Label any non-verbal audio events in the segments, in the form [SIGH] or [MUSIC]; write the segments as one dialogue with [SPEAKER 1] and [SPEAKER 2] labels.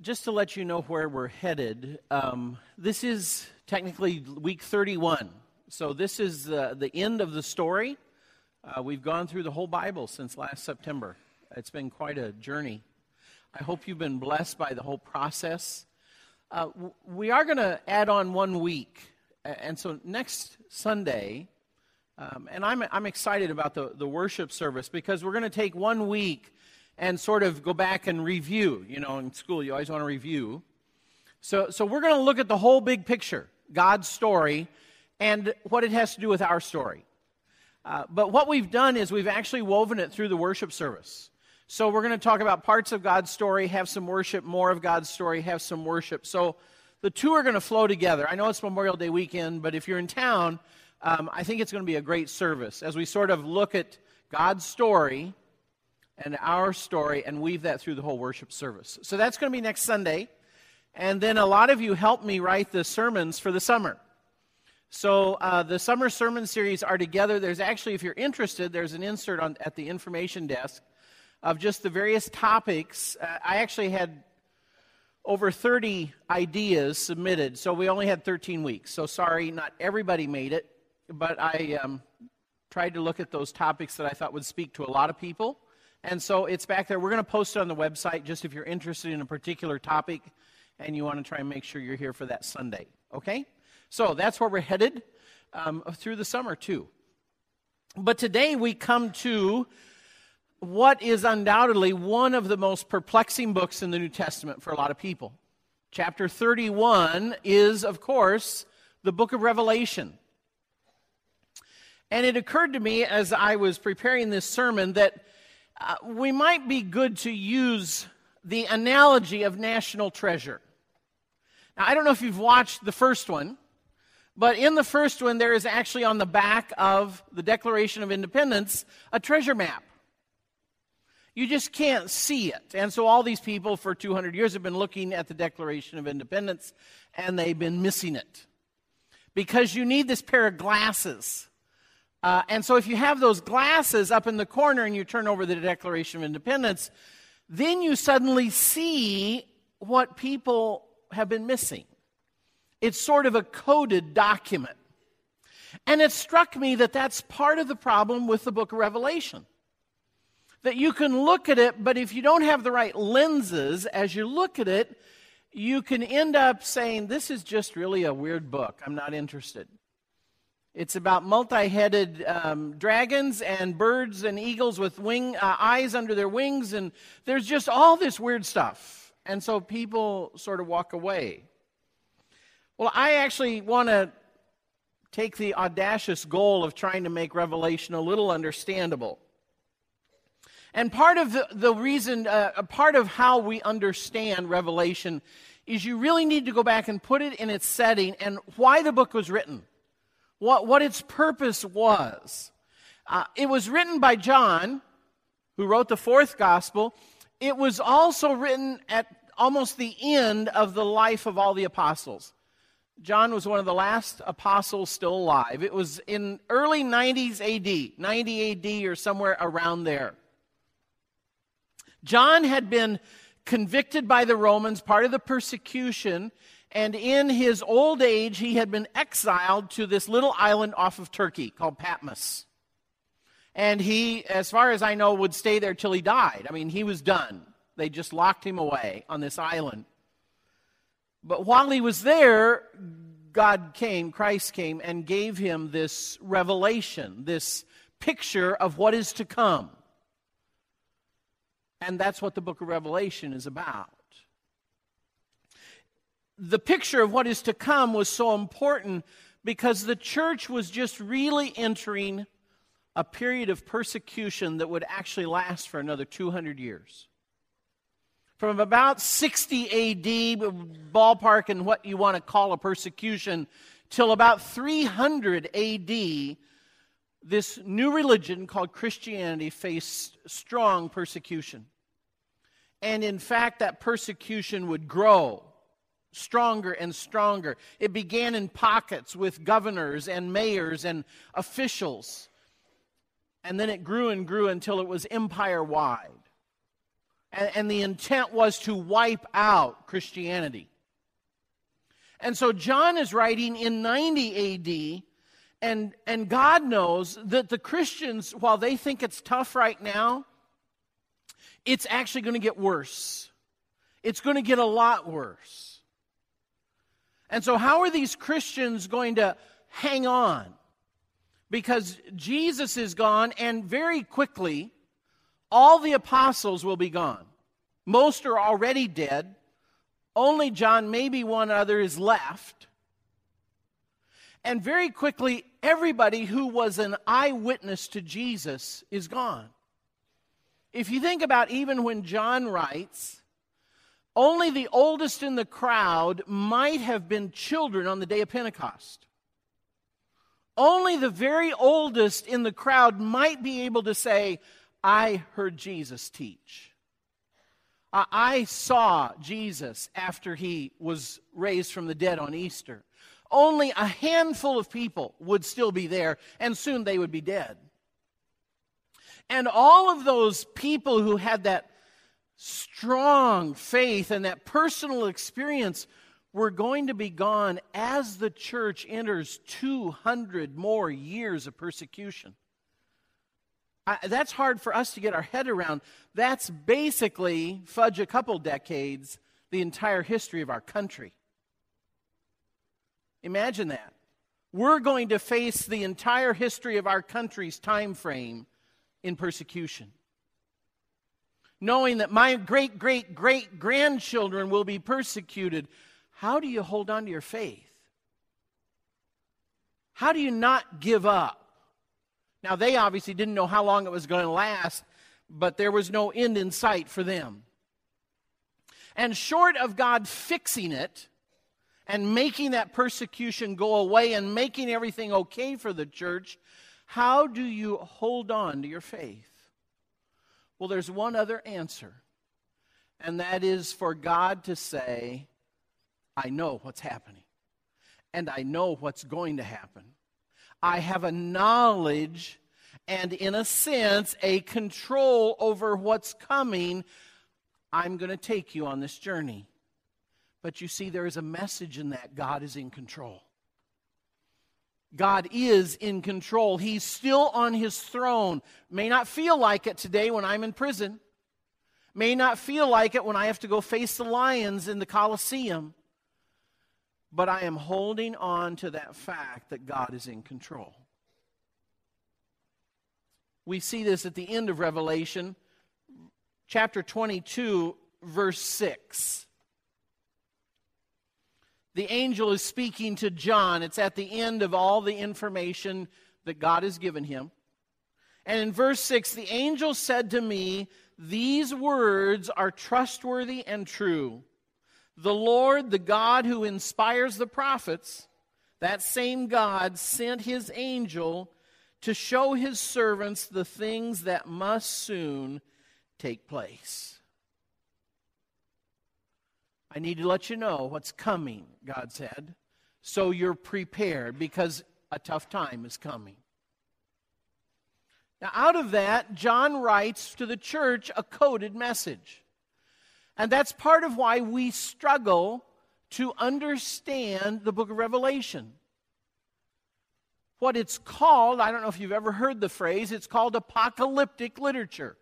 [SPEAKER 1] just to let you know where we're headed, um, this is technically week 31. So, this is uh, the end of the story. Uh, we've gone through the whole Bible since last September. It's been quite a journey. I hope you've been blessed by the whole process. Uh, we are going to add on one week. And so, next Sunday, um, and I'm, I'm excited about the, the worship service because we're going to take one week and sort of go back and review. You know, in school, you always want to review. So, so we're going to look at the whole big picture, God's story, and what it has to do with our story. Uh, but what we've done is we've actually woven it through the worship service. So we're going to talk about parts of God's story, have some worship, more of God's story, have some worship. So the two are going to flow together. I know it's Memorial Day weekend, but if you're in town, um, I think it's going to be a great service as we sort of look at God's story and our story and weave that through the whole worship service. So that's going to be next Sunday. And then a lot of you helped me write the sermons for the summer. So uh, the summer sermon series are together. There's actually, if you're interested, there's an insert on, at the information desk of just the various topics. Uh, I actually had over 30 ideas submitted, so we only had 13 weeks. So sorry, not everybody made it, but I um, tried to look at those topics that I thought would speak to a lot of people. And so it's back there. We're going to post it on the website just if you're interested in a particular topic and you want to try and make sure you're here for that Sunday. Okay? So that's where we're headed um, through the summer, too. But today we come to what is undoubtedly one of the most perplexing books in the New Testament for a lot of people. Chapter 31 is, of course, the book of Revelation. And it occurred to me as I was preparing this sermon that uh, we might be good to use the analogy of national treasure. Now, I don't know if you've watched the first one, but in the first one, there is actually on the back of the Declaration of Independence a treasure map. You just can't see it. And so, all these people for 200 years have been looking at the Declaration of Independence and they've been missing it. Because you need this pair of glasses uh, and so, if you have those glasses up in the corner and you turn over the Declaration of Independence, then you suddenly see what people have been missing. It's sort of a coded document. And it struck me that that's part of the problem with the book of Revelation. That you can look at it, but if you don't have the right lenses as you look at it, you can end up saying, This is just really a weird book. I'm not interested. It's about multi headed um, dragons and birds and eagles with wing, uh, eyes under their wings, and there's just all this weird stuff. And so people sort of walk away. Well, I actually want to take the audacious goal of trying to make Revelation a little understandable. And part of the, the reason, uh, part of how we understand Revelation is you really need to go back and put it in its setting and why the book was written what, what its purpose was. Uh, it was written by John, who wrote the fourth gospel. It was also written at almost the end of the life of all the apostles. John was one of the last apostles still alive. It was in early 90s AD, 90 AD or somewhere around there. John had been convicted by the Romans, part of the persecution, and in his old age, he had been exiled to this little island off of Turkey called Patmos. And he, as far as I know, would stay there till he died. I mean, he was done. They just locked him away on this island. But while he was there, God came, Christ came, and gave him this revelation, this picture of what is to come. And that's what the book of Revelation is about the picture of what is to come was so important because the church was just really entering a period of persecution that would actually last for another 200 years. From about 60 AD, ballpark and what you want to call a persecution, till about 300 AD, this new religion called Christianity faced strong persecution. And in fact, that persecution would grow stronger and stronger. It began in pockets with governors and mayors and officials. And then it grew and grew until it was empire wide. and, and the intent was to wipe out Christianity. And so John is writing in 90 AD, and, and God knows that the Christians, while they think it's tough right now, it's actually going to get worse. It's going to get a lot worse. And so, how are these Christians going to hang on? Because Jesus is gone, and very quickly, all the apostles will be gone. Most are already dead. Only John, maybe one other, is left. And very quickly, everybody who was an eyewitness to Jesus is gone. If you think about even when John writes, only the oldest in the crowd might have been children on the day of Pentecost. Only the very oldest in the crowd might be able to say, I heard Jesus teach. I saw Jesus after he was raised from the dead on Easter. Only a handful of people would still be there, and soon they would be dead. And all of those people who had that strong faith and that personal experience were going to be gone as the church enters 200 more years of persecution. I, that's hard for us to get our head around. That's basically, fudge a couple decades, the entire history of our country. Imagine that. We're going to face the entire history of our country's time frame in persecution. Knowing that my great, great, great grandchildren will be persecuted, how do you hold on to your faith? How do you not give up? Now, they obviously didn't know how long it was going to last, but there was no end in sight for them. And short of God fixing it and making that persecution go away and making everything okay for the church, how do you hold on to your faith? Well, there's one other answer, and that is for God to say, I know what's happening, and I know what's going to happen. I have a knowledge and, in a sense, a control over what's coming. I'm going to take you on this journey. But you see, there is a message in that God is in control. God is in control. He's still on his throne. May not feel like it today when I'm in prison. May not feel like it when I have to go face the lions in the Colosseum. But I am holding on to that fact that God is in control. We see this at the end of Revelation, chapter 22, verse 6. The angel is speaking to John. It's at the end of all the information that God has given him. And in verse 6, the angel said to me, These words are trustworthy and true. The Lord, the God who inspires the prophets, that same God sent his angel to show his servants the things that must soon take place. I need to let you know what's coming, God said, so you're prepared because a tough time is coming. Now, out of that, John writes to the church a coded message. And that's part of why we struggle to understand the book of Revelation. What it's called, I don't know if you've ever heard the phrase, it's called apocalyptic literature.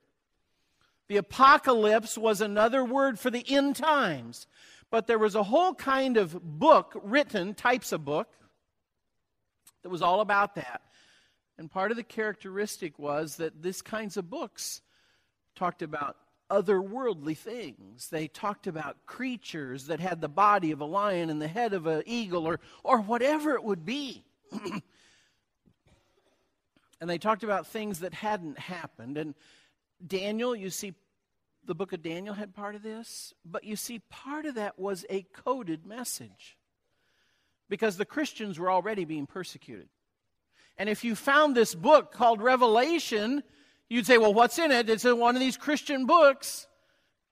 [SPEAKER 1] The apocalypse was another word for the end times. But there was a whole kind of book written, types of book, that was all about that. And part of the characteristic was that these kinds of books talked about otherworldly things. They talked about creatures that had the body of a lion and the head of an eagle or, or whatever it would be. [CLEARS THROAT] and they talked about things that hadn't happened. And Daniel, you see, the book of Daniel had part of this, but you see, part of that was a coded message because the Christians were already being persecuted. And if you found this book called Revelation, You'd say, well, what's in it? It's in one of these Christian books.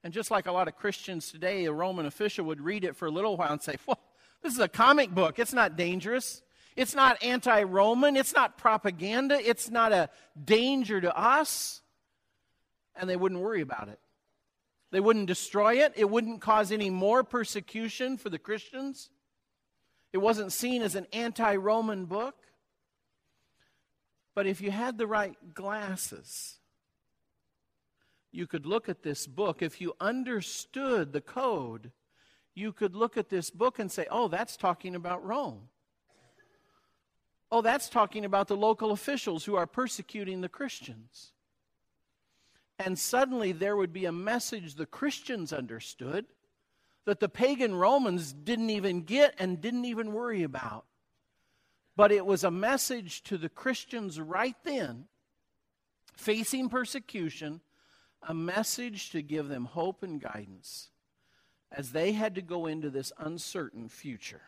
[SPEAKER 1] And just like a lot of Christians today, a Roman official would read it for a little while and say, well, this is a comic book. It's not dangerous. It's not anti Roman. It's not propaganda. It's not a danger to us. And they wouldn't worry about it. They wouldn't destroy it. It wouldn't cause any more persecution for the Christians. It wasn't seen as an anti Roman book. But if you had the right glasses, you could look at this book. If you understood the code, you could look at this book and say, oh, that's talking about Rome. Oh, that's talking about the local officials who are persecuting the Christians. And suddenly there would be a message the Christians understood that the pagan Romans didn't even get and didn't even worry about. But it was a message to the Christians right then, facing persecution, a message to give them hope and guidance as they had to go into this uncertain future.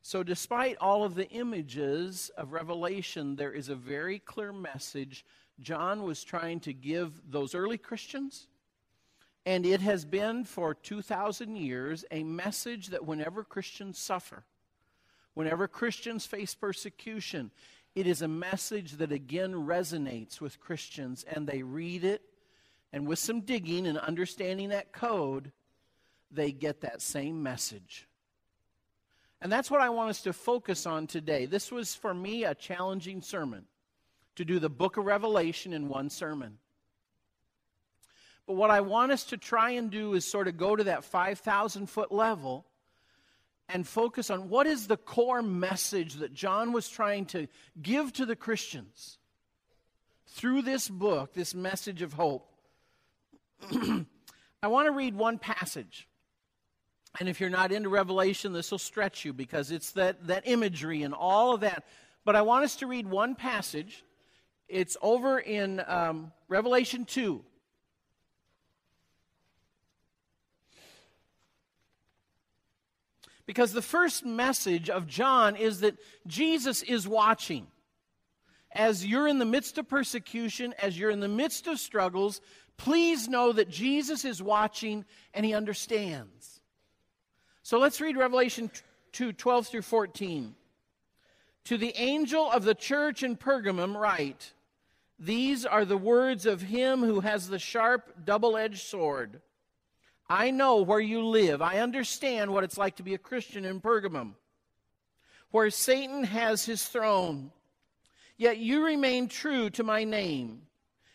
[SPEAKER 1] So, despite all of the images of Revelation, there is a very clear message John was trying to give those early Christians. And it has been for 2,000 years a message that whenever Christians suffer, Whenever Christians face persecution, it is a message that again resonates with Christians, and they read it, and with some digging and understanding that code, they get that same message. And that's what I want us to focus on today. This was, for me, a challenging sermon to do the book of Revelation in one sermon. But what I want us to try and do is sort of go to that 5,000 foot level and focus on what is the core message that John was trying to give to the Christians through this book, this message of hope. [CLEARS THROAT] I want to read one passage. And if you're not into Revelation, this will stretch you because it's that, that imagery and all of that. But I want us to read one passage. It's over in um, Revelation 2. Because the first message of John is that Jesus is watching. As you're in the midst of persecution, as you're in the midst of struggles, please know that Jesus is watching and he understands. So let's read Revelation 2 12 through 14. To the angel of the church in Pergamum, write These are the words of him who has the sharp, double edged sword. I know where you live. I understand what it's like to be a Christian in Pergamum, where Satan has his throne. Yet you remain true to my name.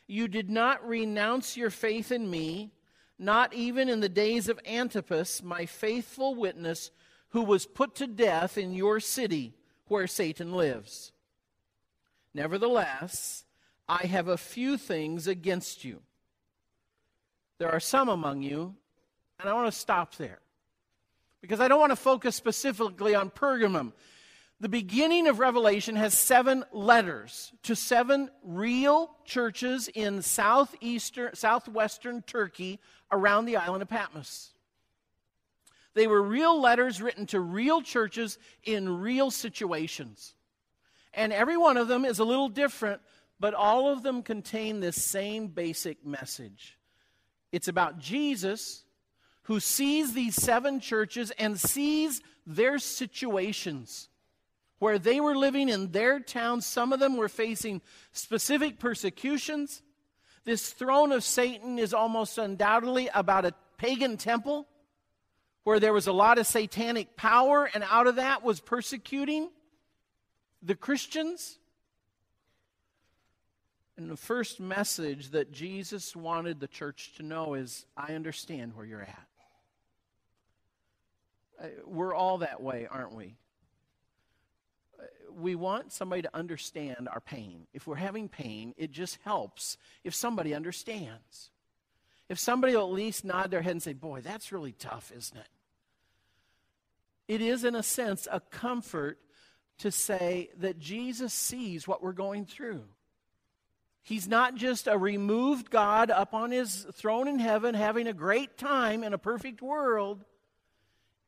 [SPEAKER 1] You did not renounce your faith in me, not even in the days of Antipas, my faithful witness, who was put to death in your city where Satan lives. Nevertheless, I have a few things against you. There are some among you and I want to stop there because I don't want to focus specifically on Pergamum. The beginning of Revelation has seven letters to seven real churches in southeastern, southwestern Turkey around the island of Patmos. They were real letters written to real churches in real situations. And every one of them is a little different, but all of them contain this same basic message. It's about Jesus who sees these seven churches and sees their situations where they were living in their towns. Some of them were facing specific persecutions. This throne of Satan is almost undoubtedly about a pagan temple where there was a lot of satanic power, and out of that was persecuting the Christians. And the first message that Jesus wanted the church to know is I understand where you're at. We're all that way, aren't we? We want somebody to understand our pain. If we're having pain, it just helps if somebody understands. If somebody will at least nod their head and say, Boy, that's really tough, isn't it? It is, in a sense, a comfort to say that Jesus sees what we're going through. He's not just a removed God up on his throne in heaven having a great time in a perfect world.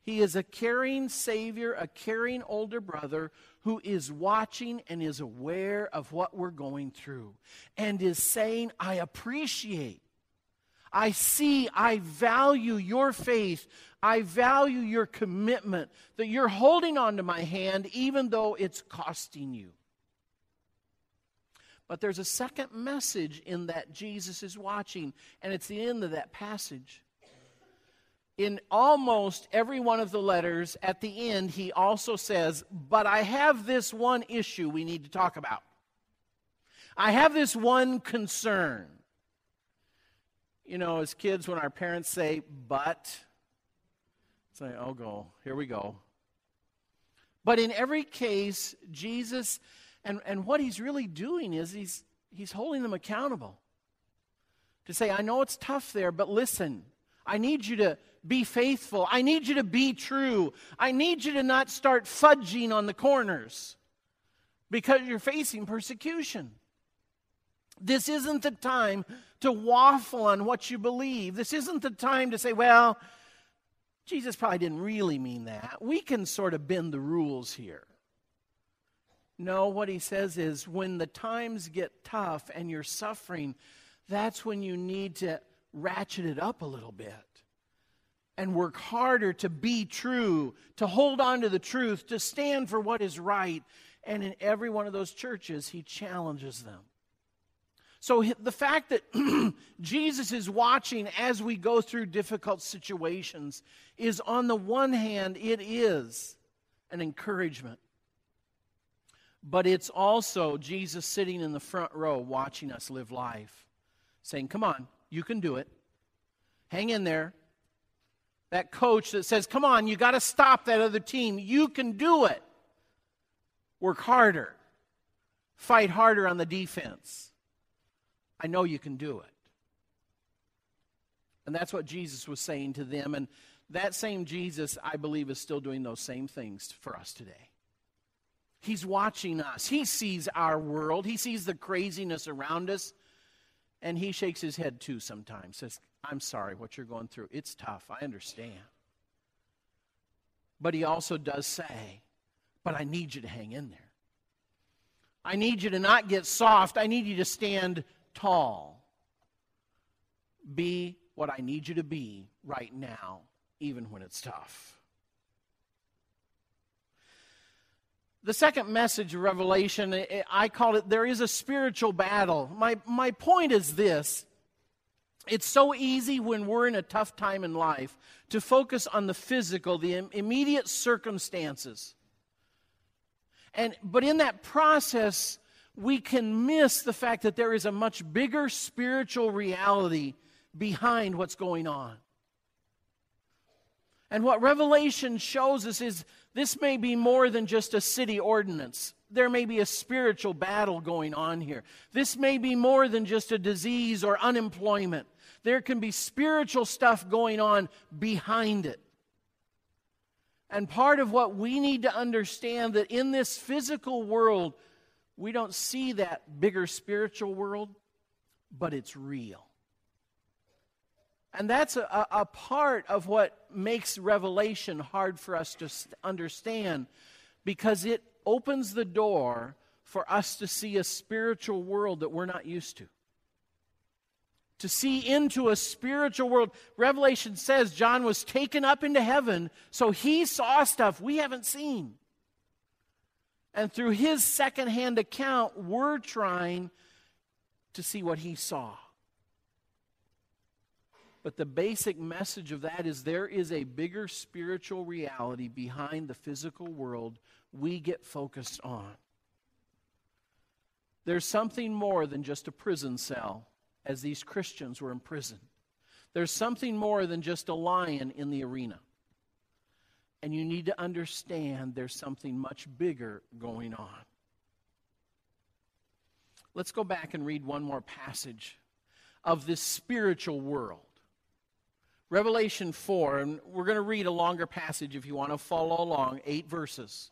[SPEAKER 1] He is a caring Savior, a caring older brother who is watching and is aware of what we're going through and is saying, I appreciate, I see, I value your faith, I value your commitment, that you're holding on to my hand even though it's costing you. But there's a second message in that Jesus is watching, and it's the end of that passage. In almost every one of the letters, at the end, he also says, But I have this one issue we need to talk about. I have this one concern. You know, as kids, when our parents say, But, say, Oh, go, here we go. But in every case, Jesus and, and what he's really doing is he's, he's holding them accountable. To say, I know it's tough there, but listen, I need you to be faithful. I need you to be true. I need you to not start fudging on the corners because you're facing persecution. This isn't the time to waffle on what you believe. This isn't the time to say, well, Jesus probably didn't really mean that. We can sort of bend the rules here. No, what he says is when the times get tough and you're suffering, that's when you need to ratchet it up a little bit and work harder to be true, to hold on to the truth, to stand for what is right. And in every one of those churches, he challenges them. So the fact that [CLEARS THROAT] Jesus is watching as we go through difficult situations is, on the one hand, it is an encouragement. But it's also Jesus sitting in the front row watching us live life, saying, Come on, you can do it. Hang in there. That coach that says, Come on, you got to stop that other team. You can do it. Work harder. Fight harder on the defense. I know you can do it. And that's what Jesus was saying to them. And that same Jesus, I believe, is still doing those same things for us today. He's watching us. He sees our world. He sees the craziness around us. And he shakes his head too sometimes. Says, I'm sorry what you're going through. It's tough. I understand. But he also does say, But I need you to hang in there. I need you to not get soft. I need you to stand tall. Be what I need you to be right now, even when it's tough. The second message of Revelation, I call it There is a Spiritual Battle. My, my point is this it's so easy when we're in a tough time in life to focus on the physical, the immediate circumstances. And, but in that process, we can miss the fact that there is a much bigger spiritual reality behind what's going on. And what Revelation shows us is this may be more than just a city ordinance. There may be a spiritual battle going on here. This may be more than just a disease or unemployment. There can be spiritual stuff going on behind it. And part of what we need to understand that in this physical world, we don't see that bigger spiritual world, but it's real. And that's a, a part of what makes Revelation hard for us to understand because it opens the door for us to see a spiritual world that we're not used to. To see into a spiritual world. Revelation says John was taken up into heaven, so he saw stuff we haven't seen. And through his secondhand account, we're trying to see what he saw. But the basic message of that is there is a bigger spiritual reality behind the physical world we get focused on. There's something more than just a prison cell, as these Christians were in prison. There's something more than just a lion in the arena. And you need to understand there's something much bigger going on. Let's go back and read one more passage of this spiritual world. Revelation 4, and we're going to read a longer passage if you want to follow along, eight verses.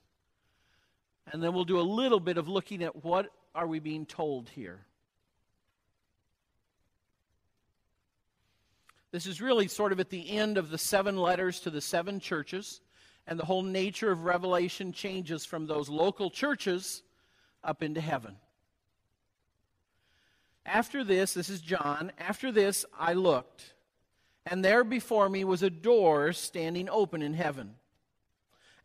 [SPEAKER 1] And then we'll do a little bit of looking at what are we being told here. This is really sort of at the end of the seven letters to the seven churches, and the whole nature of Revelation changes from those local churches up into heaven. After this, this is John, after this I looked and there before me was a door standing open in heaven.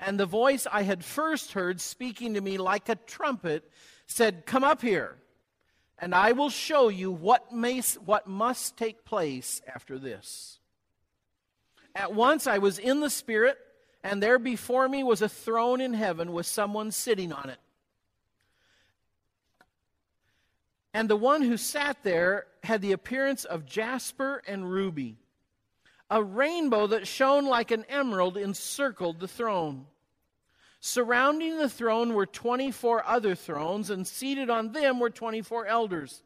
[SPEAKER 1] And the voice I had first heard speaking to me like a trumpet said, Come up here, and I will show you what, may, what must take place after this. At once I was in the Spirit, and there before me was a throne in heaven with someone sitting on it. And the one who sat there had the appearance of jasper and ruby. A rainbow that shone like an emerald encircled the throne. Surrounding the throne were 24 other thrones, and seated on them were 24 elders.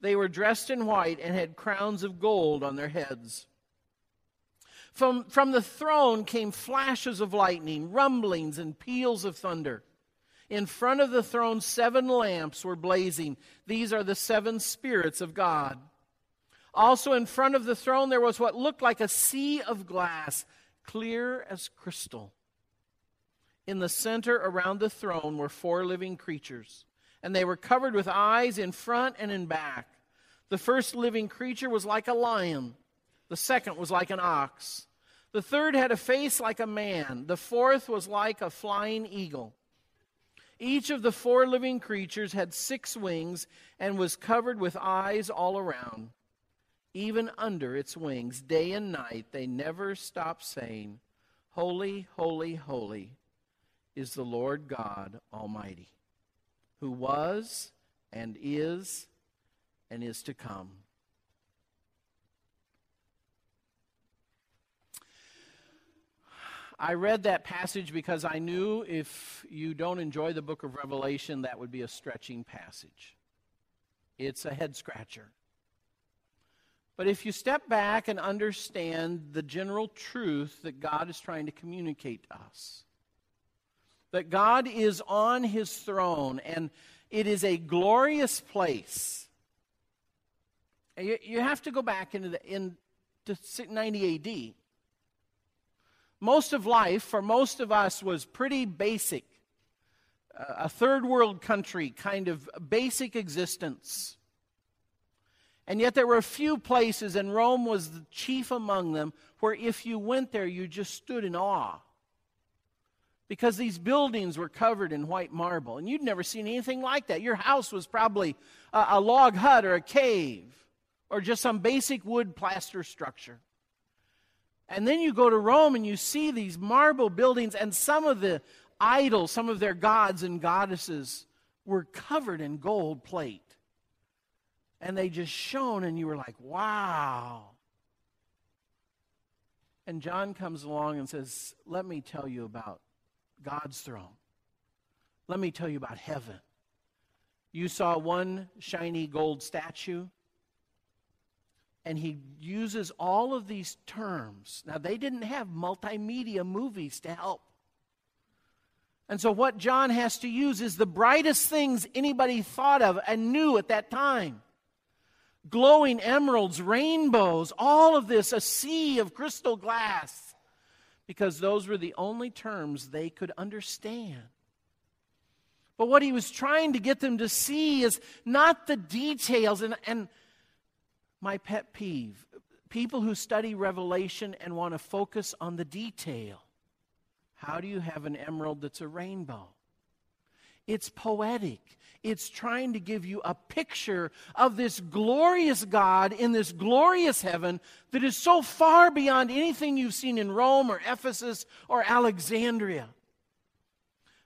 [SPEAKER 1] They were dressed in white and had crowns of gold on their heads. From, from the throne came flashes of lightning, rumblings, and peals of thunder. In front of the throne, seven lamps were blazing. These are the seven spirits of God. Also, in front of the throne, there was what looked like a sea of glass, clear as crystal. In the center around the throne were four living creatures, and they were covered with eyes in front and in back. The first living creature was like a lion, the second was like an ox, the third had a face like a man, the fourth was like a flying eagle. Each of the four living creatures had six wings and was covered with eyes all around. Even under its wings, day and night, they never stop saying, Holy, holy, holy is the Lord God Almighty, who was and is and is to come. I read that passage because I knew if you don't enjoy the book of Revelation, that would be a stretching passage. It's a head scratcher. But if you step back and understand the general truth that God is trying to communicate to us, that God is on his throne and it is a glorious place. You, you have to go back into, the, into 90 AD. Most of life, for most of us, was pretty basic. Uh, a third world country, kind of basic existence. And yet there were a few places, and Rome was the chief among them, where if you went there, you just stood in awe because these buildings were covered in white marble, and you'd never seen anything like that. Your house was probably a, a log hut or a cave or just some basic wood plaster structure. And then you go to Rome and you see these marble buildings, and some of the idols, some of their gods and goddesses were covered in gold plate. And they just shone, and you were like, wow. And John comes along and says, Let me tell you about God's throne. Let me tell you about heaven. You saw one shiny gold statue, and he uses all of these terms. Now, they didn't have multimedia movies to help. And so, what John has to use is the brightest things anybody thought of and knew at that time glowing emeralds, rainbows, all of this, a sea of crystal glass because those were the only terms they could understand. But what he was trying to get them to see is not the details. And, and my pet peeve people who study Revelation and want to focus on the detail. How do you have an emerald that's a rainbow? It's poetic. It's trying to give you a picture of this glorious God in this glorious heaven that is so far beyond anything you've seen in Rome or Ephesus or Alexandria.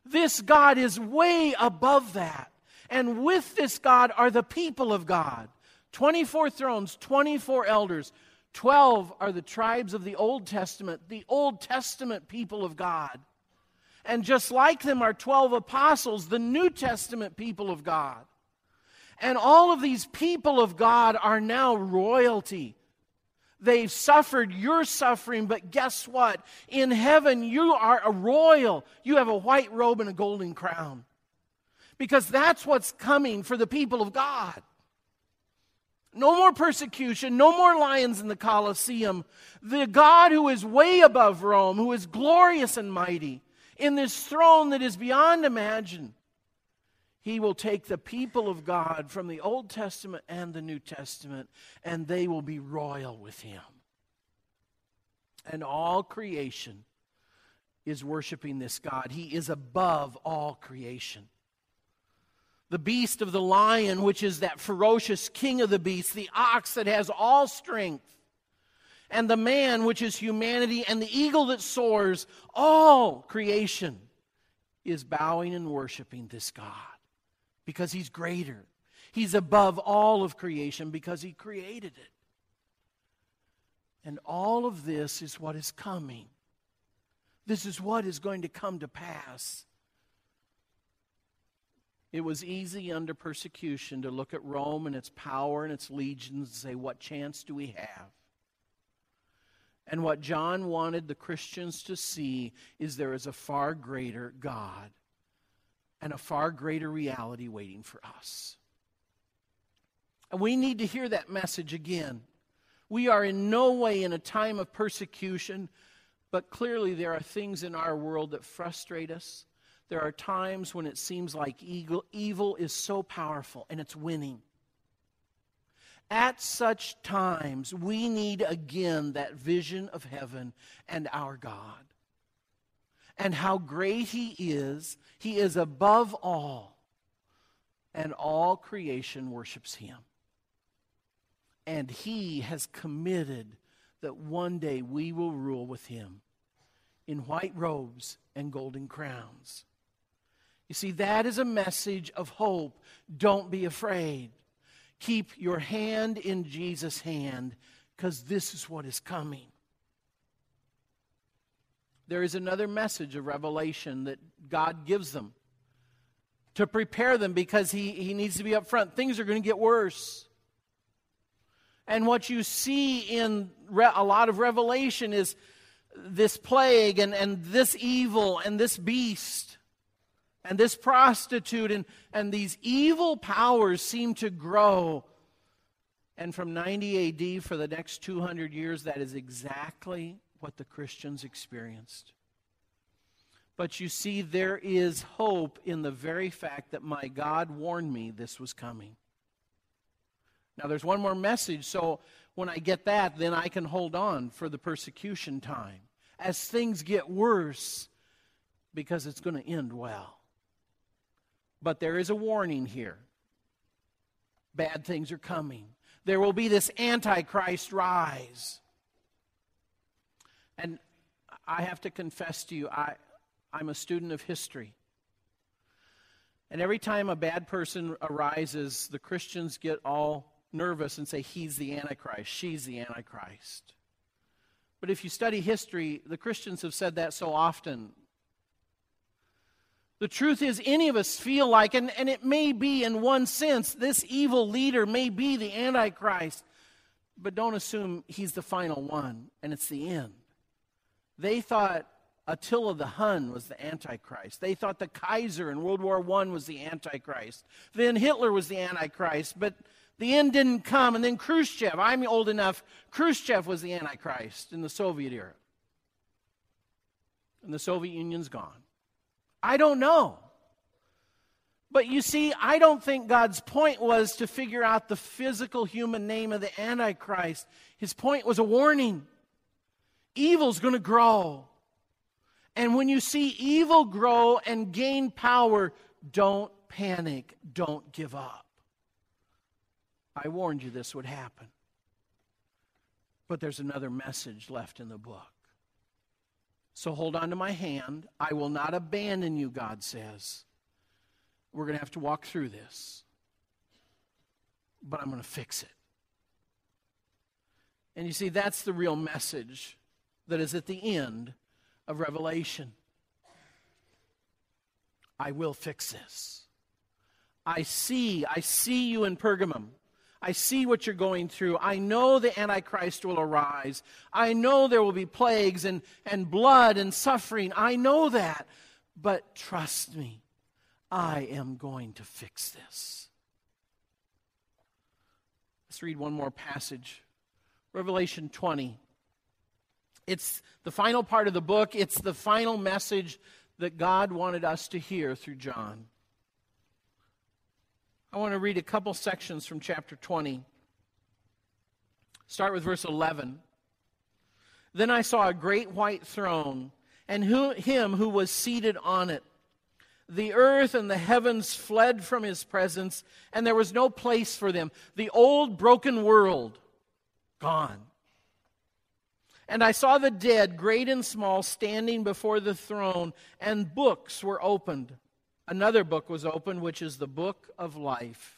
[SPEAKER 1] This God is way above that. And with this God are the people of God 24 thrones, 24 elders. 12 are the tribes of the Old Testament, the Old Testament people of God. And just like them are 12 apostles, the New Testament people of God. And all of these people of God are now royalty. They've suffered your suffering, but guess what? In heaven, you are a royal. You have a white robe and a golden crown. Because that's what's coming for the people of God. No more persecution, no more lions in the Colosseum. The God who is way above Rome, who is glorious and mighty, in this throne that is beyond imagine. He will take the people of God from the Old Testament and the New Testament, and they will be royal with him. And all creation is worshiping this God. He is above all creation. the beast of the lion, which is that ferocious king of the beasts, the ox that has all strength, and the man, which is humanity, and the eagle that soars, all creation is bowing and worshiping this God because he's greater. He's above all of creation because he created it. And all of this is what is coming. This is what is going to come to pass. It was easy under persecution to look at Rome and its power and its legions and say, What chance do we have? And what John wanted the Christians to see is there is a far greater God and a far greater reality waiting for us. And we need to hear that message again. We are in no way in a time of persecution, but clearly there are things in our world that frustrate us. There are times when it seems like evil, is so powerful and it's winning. At such times, we need again that vision of heaven and our God. And how great He is. He is above all, and all creation worships Him. And He has committed that one day we will rule with Him in white robes and golden crowns. You see, that is a message of hope. Don't be afraid. Keep your hand in Jesus' hand because this is what is coming. There is another message of revelation that God gives them to prepare them because he, he needs to be up front. Things are going to get worse. And what you see in re- a lot of revelation is this plague and, and this evil and this beast and this prostitute and, and these evil powers seem to grow. And from 90 AD for the next 200 years, that is exactly what the Christians experienced. But you see, there is hope in the very fact that my God warned me this was coming. Now, there's one more message, so when I get that, then I can hold on for the persecution time. As things get worse, because it's going to end well. But there is a warning here. Bad things are coming. There will be this Antichrist rise. And I have to confess to you, I, I'm a student of history. And every time a bad person arises, the Christians get all nervous and say, He's the Antichrist, she's the Antichrist. But if you study history, the Christians have said that so often. The truth is, any of us feel like, and, and it may be in one sense, this evil leader may be the Antichrist, but don't assume he's the final one and it's the end. They thought Attila the Hun was the Antichrist. They thought the Kaiser in World War I was the Antichrist. Then Hitler was the Antichrist, but the end didn't come. And then Khrushchev, I'm old enough, Khrushchev was the Antichrist in the Soviet era. And the Soviet Union's gone. I don't know. But you see, I don't think God's point was to figure out the physical human name of the Antichrist. His point was a warning. Evil's going to grow. And when you see evil grow and gain power, don't panic. Don't give up. I warned you this would happen. But there's another message left in the book. So hold on to my hand. I will not abandon you, God says. We're going to have to walk through this, but I'm going to fix it. And you see, that's the real message that is at the end of Revelation. I will fix this. I see, I see you in Pergamum. I see what you're going through. I know the Antichrist will arise. I know there will be plagues and, and blood and suffering. I know that. But trust me, I am going to fix this. Let's read one more passage Revelation 20. It's the final part of the book, it's the final message that God wanted us to hear through John. I want to read a couple sections from chapter 20. Start with verse 11. Then I saw a great white throne, and who, him who was seated on it. The earth and the heavens fled from his presence, and there was no place for them. The old broken world, gone. And I saw the dead, great and small, standing before the throne, and books were opened. Another book was opened, which is the book of life.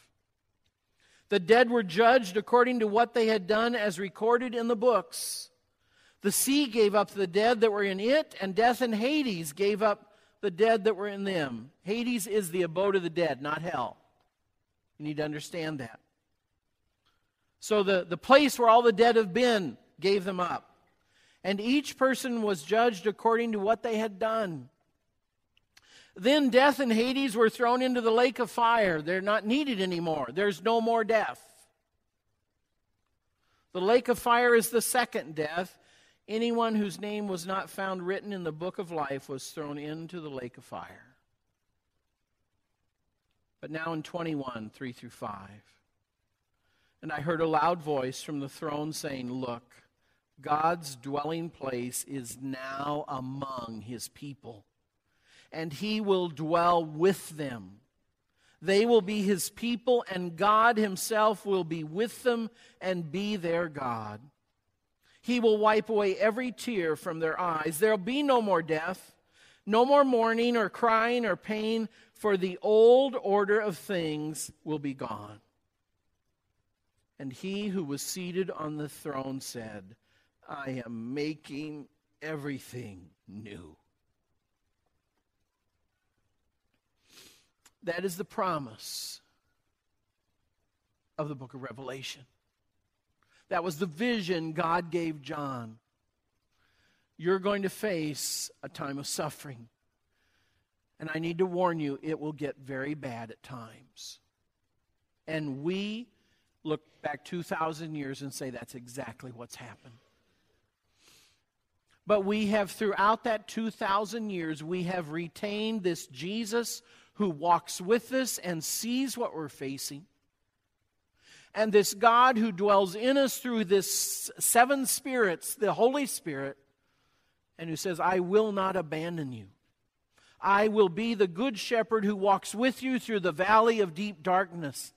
[SPEAKER 1] The dead were judged according to what they had done as recorded in the books. The sea gave up the dead that were in it, and death and Hades gave up the dead that were in them. Hades is the abode of the dead, not hell. You need to understand that. So the, the place where all the dead have been gave them up. And each person was judged according to what they had done. Then death and Hades were thrown into the lake of fire. They're not needed anymore. There's no more death. The lake of fire is the second death. Anyone whose name was not found written in the book of life was thrown into the lake of fire. But now in 21, 3 through 5. And I heard a loud voice from the throne saying, Look, God's dwelling place is now among his people, and he will dwell with them. They will be his people, and God himself will be with them and be their God. He will wipe away every tear from their eyes. There'll be no more death, no more mourning or crying or pain, for the old order of things will be gone. And he who was seated on the throne said, I am making everything new. That is the promise of the book of Revelation. That was the vision God gave John. You're going to face a time of suffering. And I need to warn you, it will get very bad at times. And we look back 2,000 years and say that's exactly what's happened. But we have, throughout that 2,000 years, we have retained this Jesus who walks with us and sees what we're facing. And this God who dwells in us through this seven spirits, the Holy Spirit, and who says, I will not abandon you. I will be the good shepherd who walks with you through the valley of deep darkness.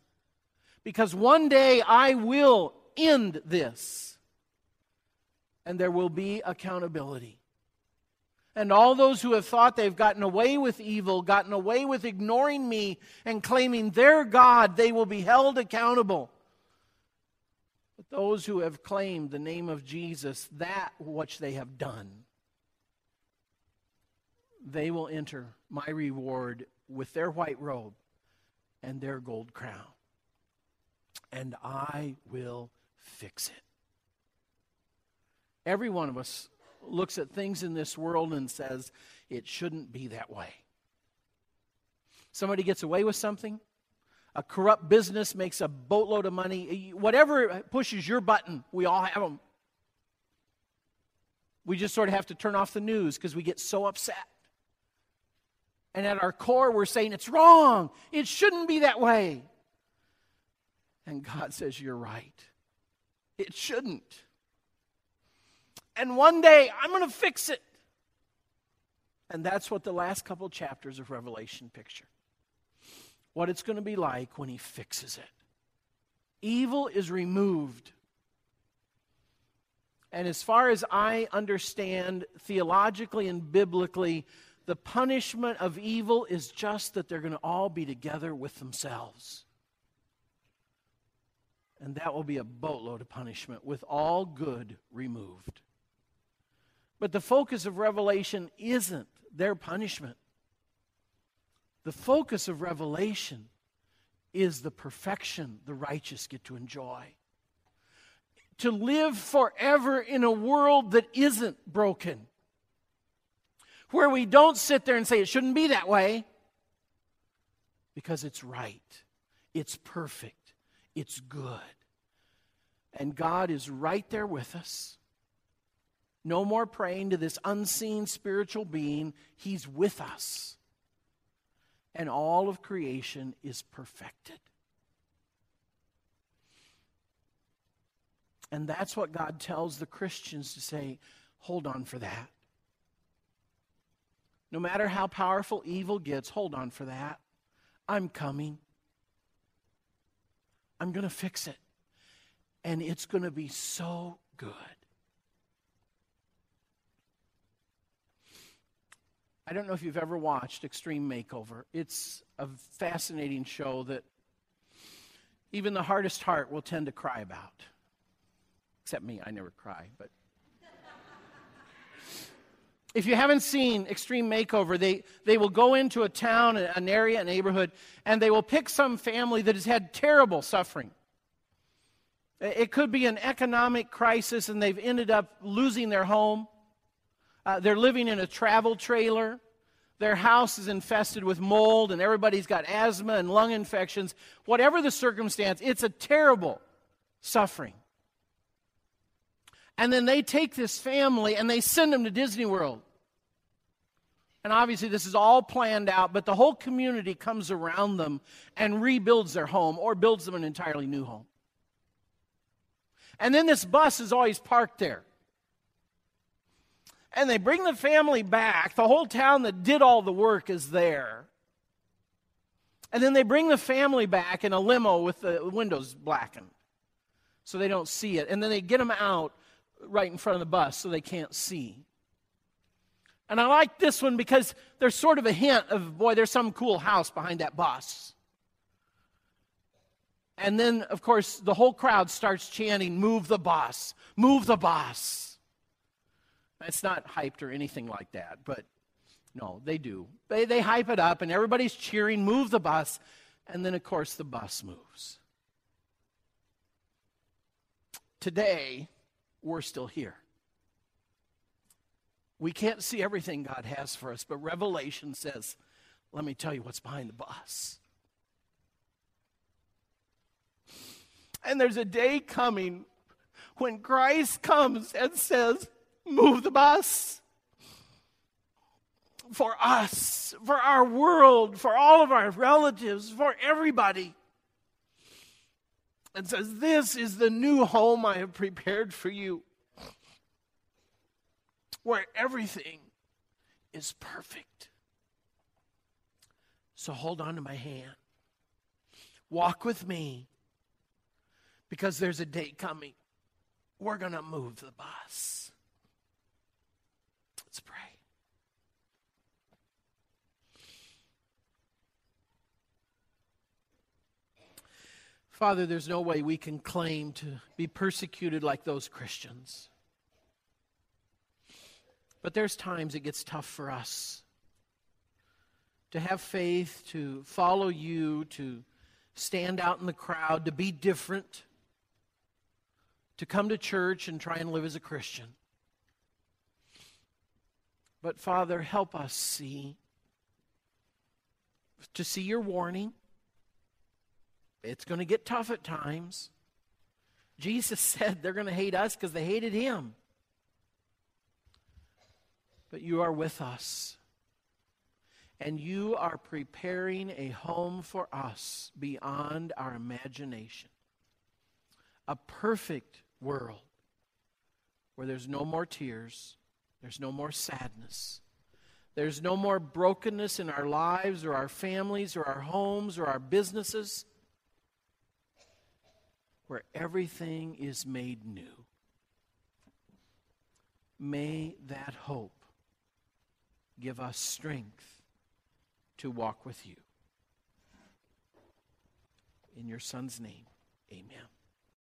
[SPEAKER 1] Because one day I will end this and there will be accountability. And all those who have thought they've gotten away with evil, gotten away with ignoring me and claiming their God, they will be held accountable. But those who have claimed the name of Jesus, that which they have done, they will enter my reward with their white robe and their gold crown. And I will fix it. Every one of us looks at things in this world and says, it shouldn't be that way. Somebody gets away with something, a corrupt business makes a boatload of money, whatever pushes your button, we all have them. We just sort of have to turn off the news because we get so upset. And at our core, we're saying it's wrong. It shouldn't be that way. And God says, You're right. It shouldn't and one day I'm going to fix it. And that's what the last couple chapters of Revelation picture. What it's going to be like when he fixes it. Evil is removed. And as far as I understand theologically and biblically, the punishment of evil is just that they're going to all be together with themselves. And that will be a boatload of punishment with all good removed. But the focus of Revelation isn't their punishment. The focus of Revelation is the perfection the righteous get to enjoy. To live forever in a world that isn't broken. Where we don't sit there and say it shouldn't be that way because it's right, it's perfect, it's good. And God is right there with us. No more praying to this unseen spiritual being. He's with us. And all of creation is perfected. And that's what God tells the Christians to say hold on for that. No matter how powerful evil gets, hold on for that. I'm coming. I'm going to fix it. And it's going to be so good. I don't know if you've ever watched Extreme Makeover. It's a fascinating show that even the hardest heart will tend to cry about. Except me, I never cry, but [LAUGHS] if you haven't seen Extreme Makeover, they, they will go into a town, an area, a neighborhood, and they will pick some family that has had terrible suffering. It could be an economic crisis and they've ended up losing their home. Uh, they're living in a travel trailer. Their house is infested with mold and everybody's got asthma and lung infections. Whatever the circumstance, it's a terrible suffering. And then they take this family and they send them to Disney World. And obviously, this is all planned out, but the whole community comes around them and rebuilds their home or builds them an entirely new home. And then this bus is always parked there. And they bring the family back. The whole town that did all the work is there. And then they bring the family back in a limo with the windows blackened so they don't see it. And then they get them out right in front of the bus so they can't see. And I like this one because there's sort of a hint of, boy, there's some cool house behind that bus. And then, of course, the whole crowd starts chanting, Move the bus, move the bus. It's not hyped or anything like that, but no, they do. They, they hype it up, and everybody's cheering, Move the bus. And then, of course, the bus moves. Today, we're still here. We can't see everything God has for us, but Revelation says, let me tell you what's behind the bus. And there's a day coming when Christ comes and says, Move the bus. For us, for our world, for all of our relatives, for everybody and says, This is the new home I have prepared for you, where everything is perfect. So hold on to my hand. Walk with me because there's a day coming. We're going to move the bus. Let's pray. Father, there's no way we can claim to be persecuted like those Christians. But there's times it gets tough for us to have faith, to follow you, to stand out in the crowd, to be different, to come to church and try and live as a Christian. But Father, help us see, to see your warning it's going to get tough at times. Jesus [LAUGHS] said they're going to hate us because they hated him. But you are with us. And you are preparing a home for us beyond our imagination. A perfect world where there's no more tears, there's no more sadness, there's no more brokenness in our lives or our families or our homes or our businesses where everything is made new. May that hope give us strength to walk with you. In your Son's name, amen.